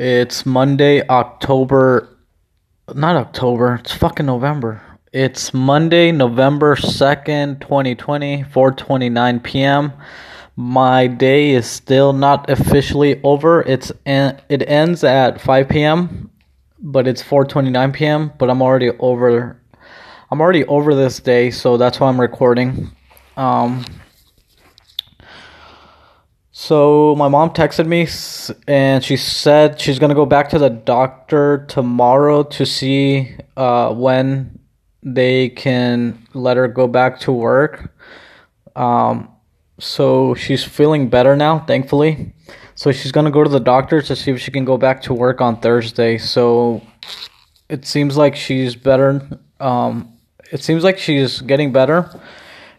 It's Monday, October. Not October. It's fucking November. It's Monday, November 2nd, 2020, 4:29 p.m. My day is still not officially over. It's en- it ends at 5 p.m., but it's 4:29 p.m., but I'm already over I'm already over this day, so that's why I'm recording. Um so my mom texted me and she said she's gonna go back to the doctor tomorrow to see uh, when they can let her go back to work. Um, so she's feeling better now, thankfully. So she's gonna go to the doctor to see if she can go back to work on Thursday. So it seems like she's better. Um, it seems like she's getting better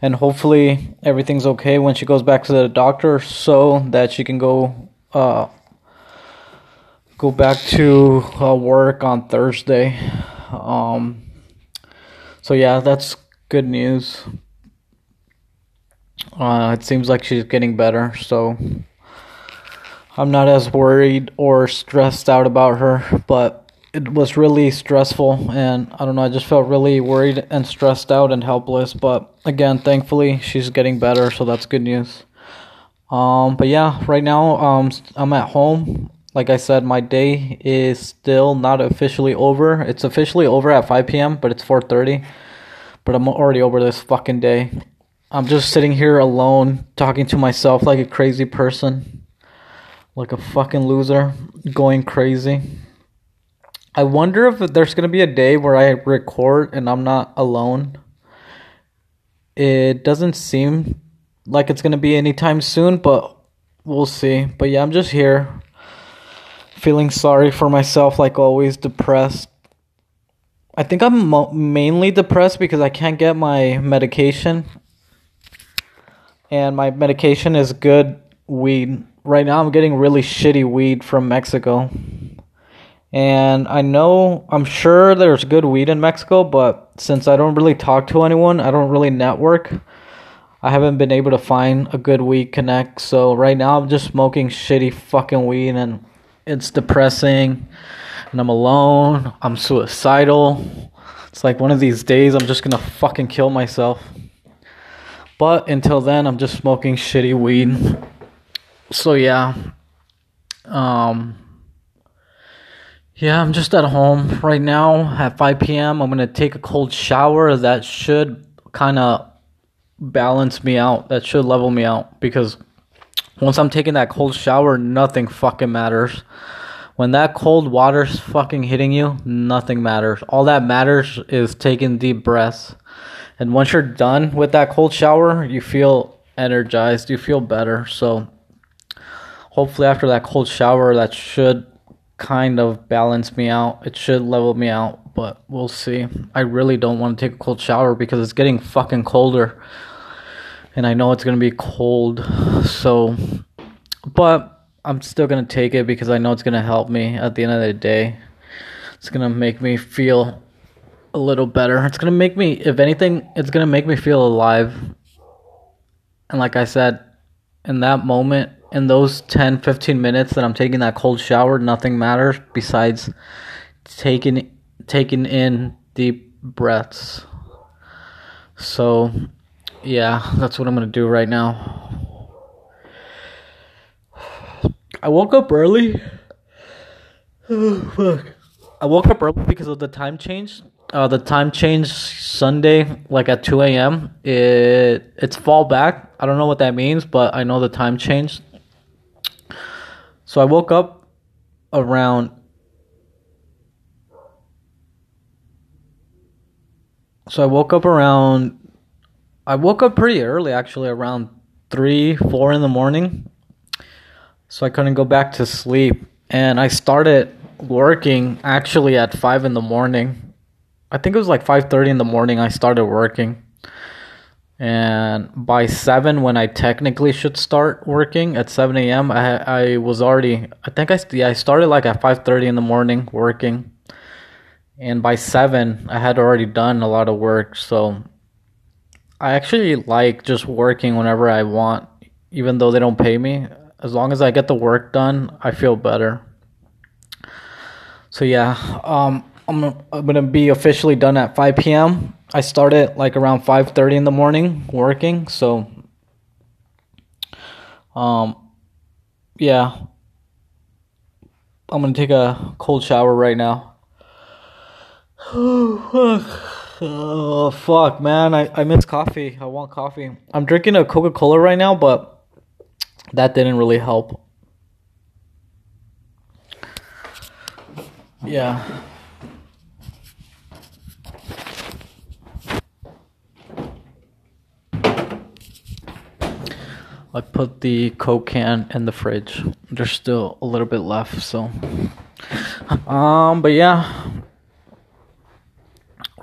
and hopefully everything's okay when she goes back to the doctor so that she can go uh, go back to uh, work on Thursday. Um, so yeah, that's good news. Uh, it seems like she's getting better, so I'm not as worried or stressed out about her, but it was really stressful and I don't know, I just felt really worried and stressed out and helpless. But again, thankfully she's getting better, so that's good news. Um, but yeah, right now um, I'm at home. Like I said, my day is still not officially over. It's officially over at 5 p.m., but it's 4:30. But I'm already over this fucking day. I'm just sitting here alone, talking to myself like a crazy person, like a fucking loser, going crazy. I wonder if there's gonna be a day where I record and I'm not alone. It doesn't seem like it's gonna be anytime soon, but we'll see. But yeah, I'm just here, feeling sorry for myself, like always, depressed. I think I'm mo- mainly depressed because I can't get my medication, and my medication is good weed. Right now, I'm getting really shitty weed from Mexico. And I know, I'm sure there's good weed in Mexico, but since I don't really talk to anyone, I don't really network. I haven't been able to find a good weed connect. So right now I'm just smoking shitty fucking weed and it's depressing. And I'm alone. I'm suicidal. It's like one of these days I'm just gonna fucking kill myself. But until then, I'm just smoking shitty weed. So yeah. Um yeah, I'm just at home right now at 5 p.m. I'm gonna take a cold shower. That should kind of balance me out. That should level me out because once I'm taking that cold shower, nothing fucking matters. When that cold water's fucking hitting you, nothing matters. All that matters is taking deep breaths. And once you're done with that cold shower, you feel energized, you feel better. So hopefully after that cold shower, that should kind of balance me out. It should level me out, but we'll see. I really don't want to take a cold shower because it's getting fucking colder. And I know it's going to be cold. So, but I'm still going to take it because I know it's going to help me at the end of the day. It's going to make me feel a little better. It's going to make me, if anything, it's going to make me feel alive. And like I said, in that moment, in those 10 15 minutes that I'm taking that cold shower, nothing matters besides taking taking in deep breaths. So, yeah, that's what I'm going to do right now. I woke up early. Oh, fuck. I woke up early because of the time change. Uh, the time change Sunday, like at 2 a.m. It it's fall back. I don't know what that means, but I know the time changed. So I woke up around So I woke up around I woke up pretty early actually around 3 4 in the morning. So I couldn't go back to sleep and I started working actually at 5 in the morning. I think it was like 5:30 in the morning I started working and by 7 when i technically should start working at 7 a.m i i was already i think i yeah i started like at 5.30 in the morning working. And by 7 i had already done a lot of work. So i actually like just working whenever i want even though they don't pay me. As long as i get the work done i feel better. So yeah, um, I'm I'm gonna be officially done at 5 p.m. I started like around 5:30 in the morning working, so um, yeah, I'm gonna take a cold shower right now. oh fuck, man! I I miss coffee. I want coffee. I'm drinking a Coca Cola right now, but that didn't really help. Yeah. I put the Coke can in the fridge. There's still a little bit left, so. Um, but yeah.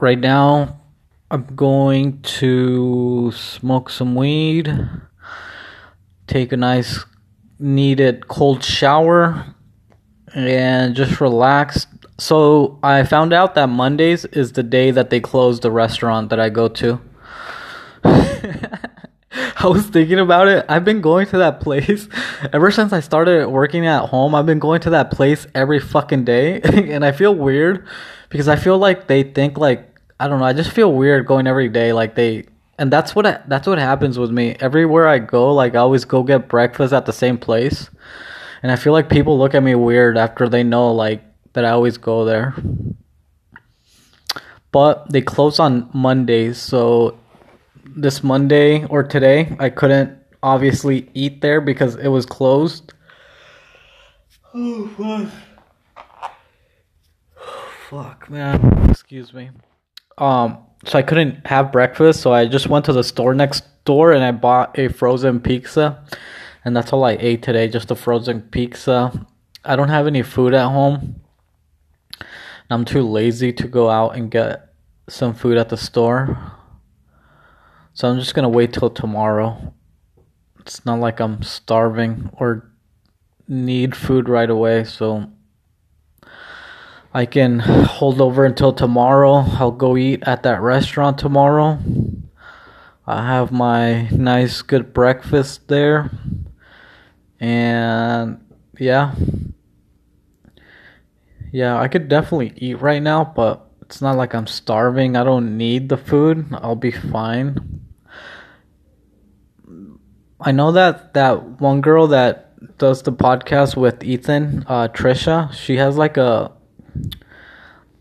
Right now, I'm going to smoke some weed, take a nice, needed cold shower, and just relax. So, I found out that Mondays is the day that they close the restaurant that I go to. I was thinking about it. I've been going to that place ever since I started working at home. I've been going to that place every fucking day, and I feel weird because I feel like they think like I don't know. I just feel weird going every day. Like they, and that's what I, that's what happens with me everywhere I go. Like I always go get breakfast at the same place, and I feel like people look at me weird after they know like that I always go there. But they close on Mondays, so this Monday or today, I couldn't obviously eat there because it was closed. Oh fuck. fuck, man. Excuse me. Um so I couldn't have breakfast, so I just went to the store next door and I bought a frozen pizza. And that's all I ate today, just a frozen pizza. I don't have any food at home. I'm too lazy to go out and get some food at the store. So I'm just gonna wait till tomorrow. It's not like I'm starving or need food right away, so I can hold over until tomorrow. I'll go eat at that restaurant tomorrow. I have my nice good breakfast there. And yeah. Yeah, I could definitely eat right now, but it's not like I'm starving. I don't need the food. I'll be fine. I know that that one girl that does the podcast with Ethan, uh, Trisha. She has like a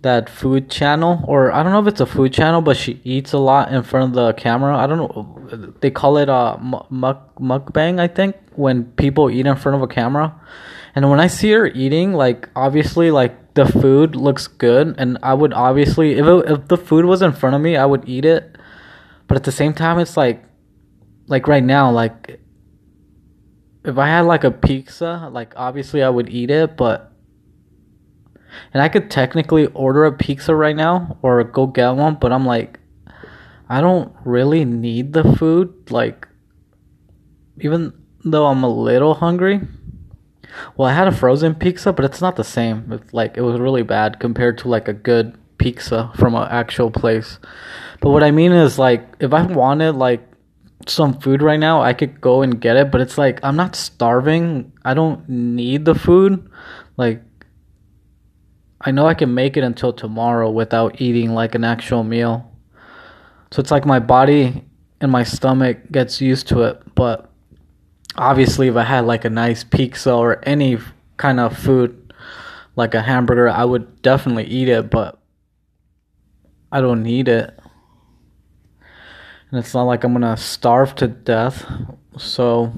that food channel, or I don't know if it's a food channel, but she eats a lot in front of the camera. I don't know. They call it a uh, muk mukbang, I think, when people eat in front of a camera. And when I see her eating, like obviously, like the food looks good, and I would obviously, if it, if the food was in front of me, I would eat it. But at the same time, it's like like right now, like if I had like a pizza, like obviously I would eat it, but and I could technically order a pizza right now or go get one, but I'm like I don't really need the food like even though I'm a little hungry. Well, I had a frozen pizza, but it's not the same. It's like it was really bad compared to like a good pizza from an actual place. But what I mean is like if I wanted like some food right now, I could go and get it, but it's like I'm not starving. I don't need the food. Like I know I can make it until tomorrow without eating like an actual meal. So it's like my body and my stomach gets used to it, but obviously if I had like a nice pizza or any kind of food like a hamburger, I would definitely eat it, but I don't need it and it's not like I'm gonna starve to death. So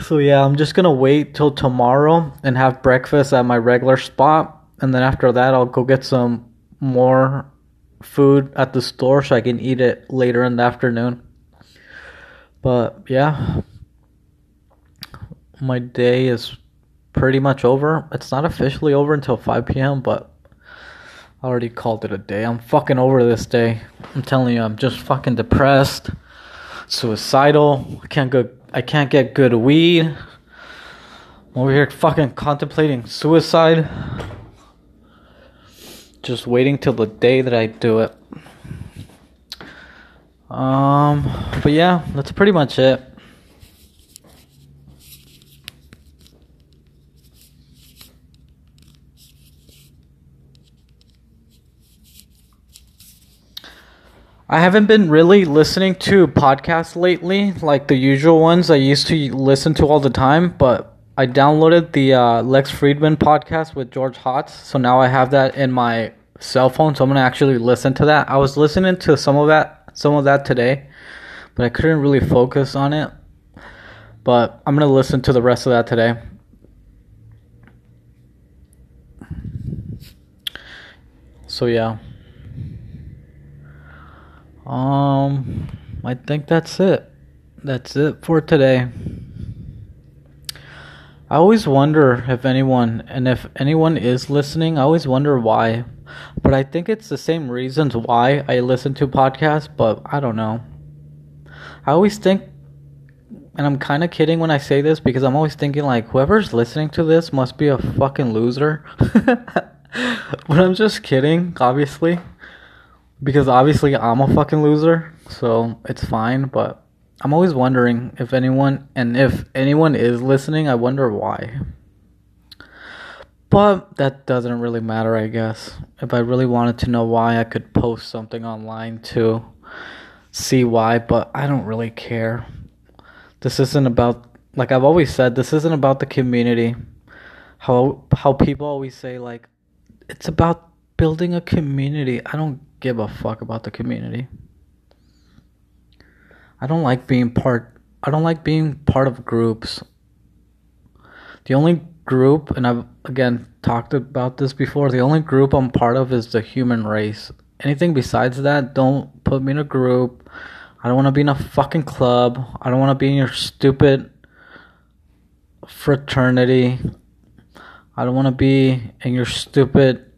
So yeah, I'm just gonna wait till tomorrow and have breakfast at my regular spot, and then after that, I'll go get some more food at the store so I can eat it later in the afternoon. But yeah, my day is pretty much over. It's not officially over until 5 p.m., but I already called it a day. I'm fucking over this day. I'm telling you, I'm just fucking depressed, suicidal. I can't go. I can't get good weed. I'm over here fucking contemplating suicide. Just waiting till the day that I do it. Um, but yeah, that's pretty much it. I haven't been really listening to podcasts lately, like the usual ones I used to listen to all the time, but I downloaded the uh, Lex Fridman podcast with George Hotz, so now I have that in my cell phone, so I'm gonna actually listen to that. I was listening to some of that, some of that today, but I couldn't really focus on it. But I'm gonna listen to the rest of that today. So yeah. Um, I think that's it. That's it for today. I always wonder if anyone, and if anyone is listening, I always wonder why. But I think it's the same reasons why I listen to podcasts, but I don't know. I always think, and I'm kind of kidding when I say this because I'm always thinking, like, whoever's listening to this must be a fucking loser. but I'm just kidding, obviously because obviously I'm a fucking loser, so it's fine, but I'm always wondering if anyone and if anyone is listening, I wonder why. But that doesn't really matter, I guess. If I really wanted to know why, I could post something online to see why, but I don't really care. This isn't about like I've always said, this isn't about the community. How how people always say like it's about building a community. I don't give a fuck about the community. I don't like being part I don't like being part of groups. The only group and I've again talked about this before, the only group I'm part of is the human race. Anything besides that, don't put me in a group. I don't want to be in a fucking club. I don't want to be in your stupid fraternity. I don't want to be in your stupid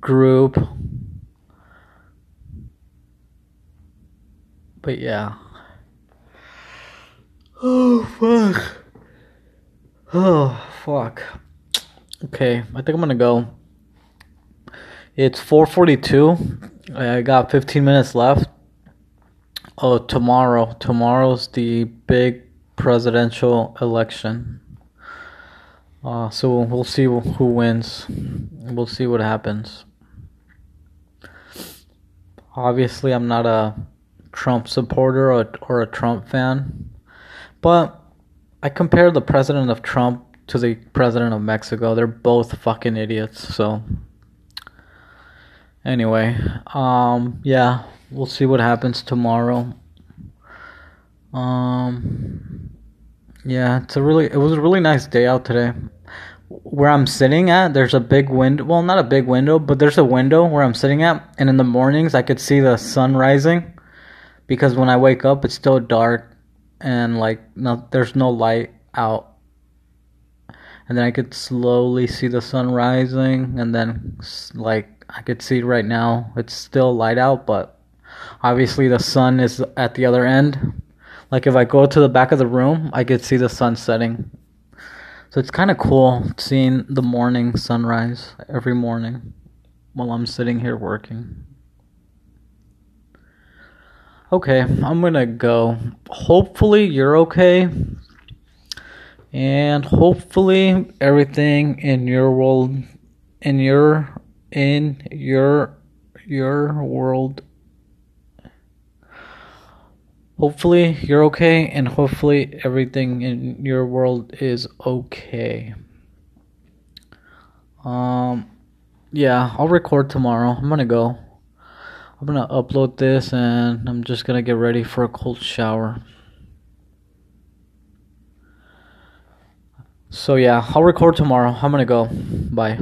group. But yeah. Oh fuck. Oh fuck. Okay, I think I'm gonna go. It's 4:42. I got 15 minutes left. Oh, tomorrow. Tomorrow's the big presidential election. Uh, so we'll see who wins. We'll see what happens. Obviously, I'm not a Trump supporter or, or a Trump fan, but I compare the president of Trump to the president of Mexico. They're both fucking idiots. So, anyway, um, yeah, we'll see what happens tomorrow. Um, yeah, it's a really it was a really nice day out today where I'm sitting at, there's a big window. Well, not a big window, but there's a window where I'm sitting at, and in the mornings I could see the sun rising. Because when I wake up, it's still dark, and like there's no light out. And then I could slowly see the sun rising, and then like I could see right now, it's still light out, but obviously the sun is at the other end. Like if I go to the back of the room, I could see the sun setting so it's kind of cool seeing the morning sunrise every morning while I'm sitting here working. Okay, I'm gonna go. Hopefully, you're okay. And hopefully, everything in your world, in your, in your, your world hopefully you're okay and hopefully everything in your world is okay um yeah i'll record tomorrow i'm gonna go i'm gonna upload this and i'm just gonna get ready for a cold shower. So yeah i'll record tomorrow. I'm gonna go. Bye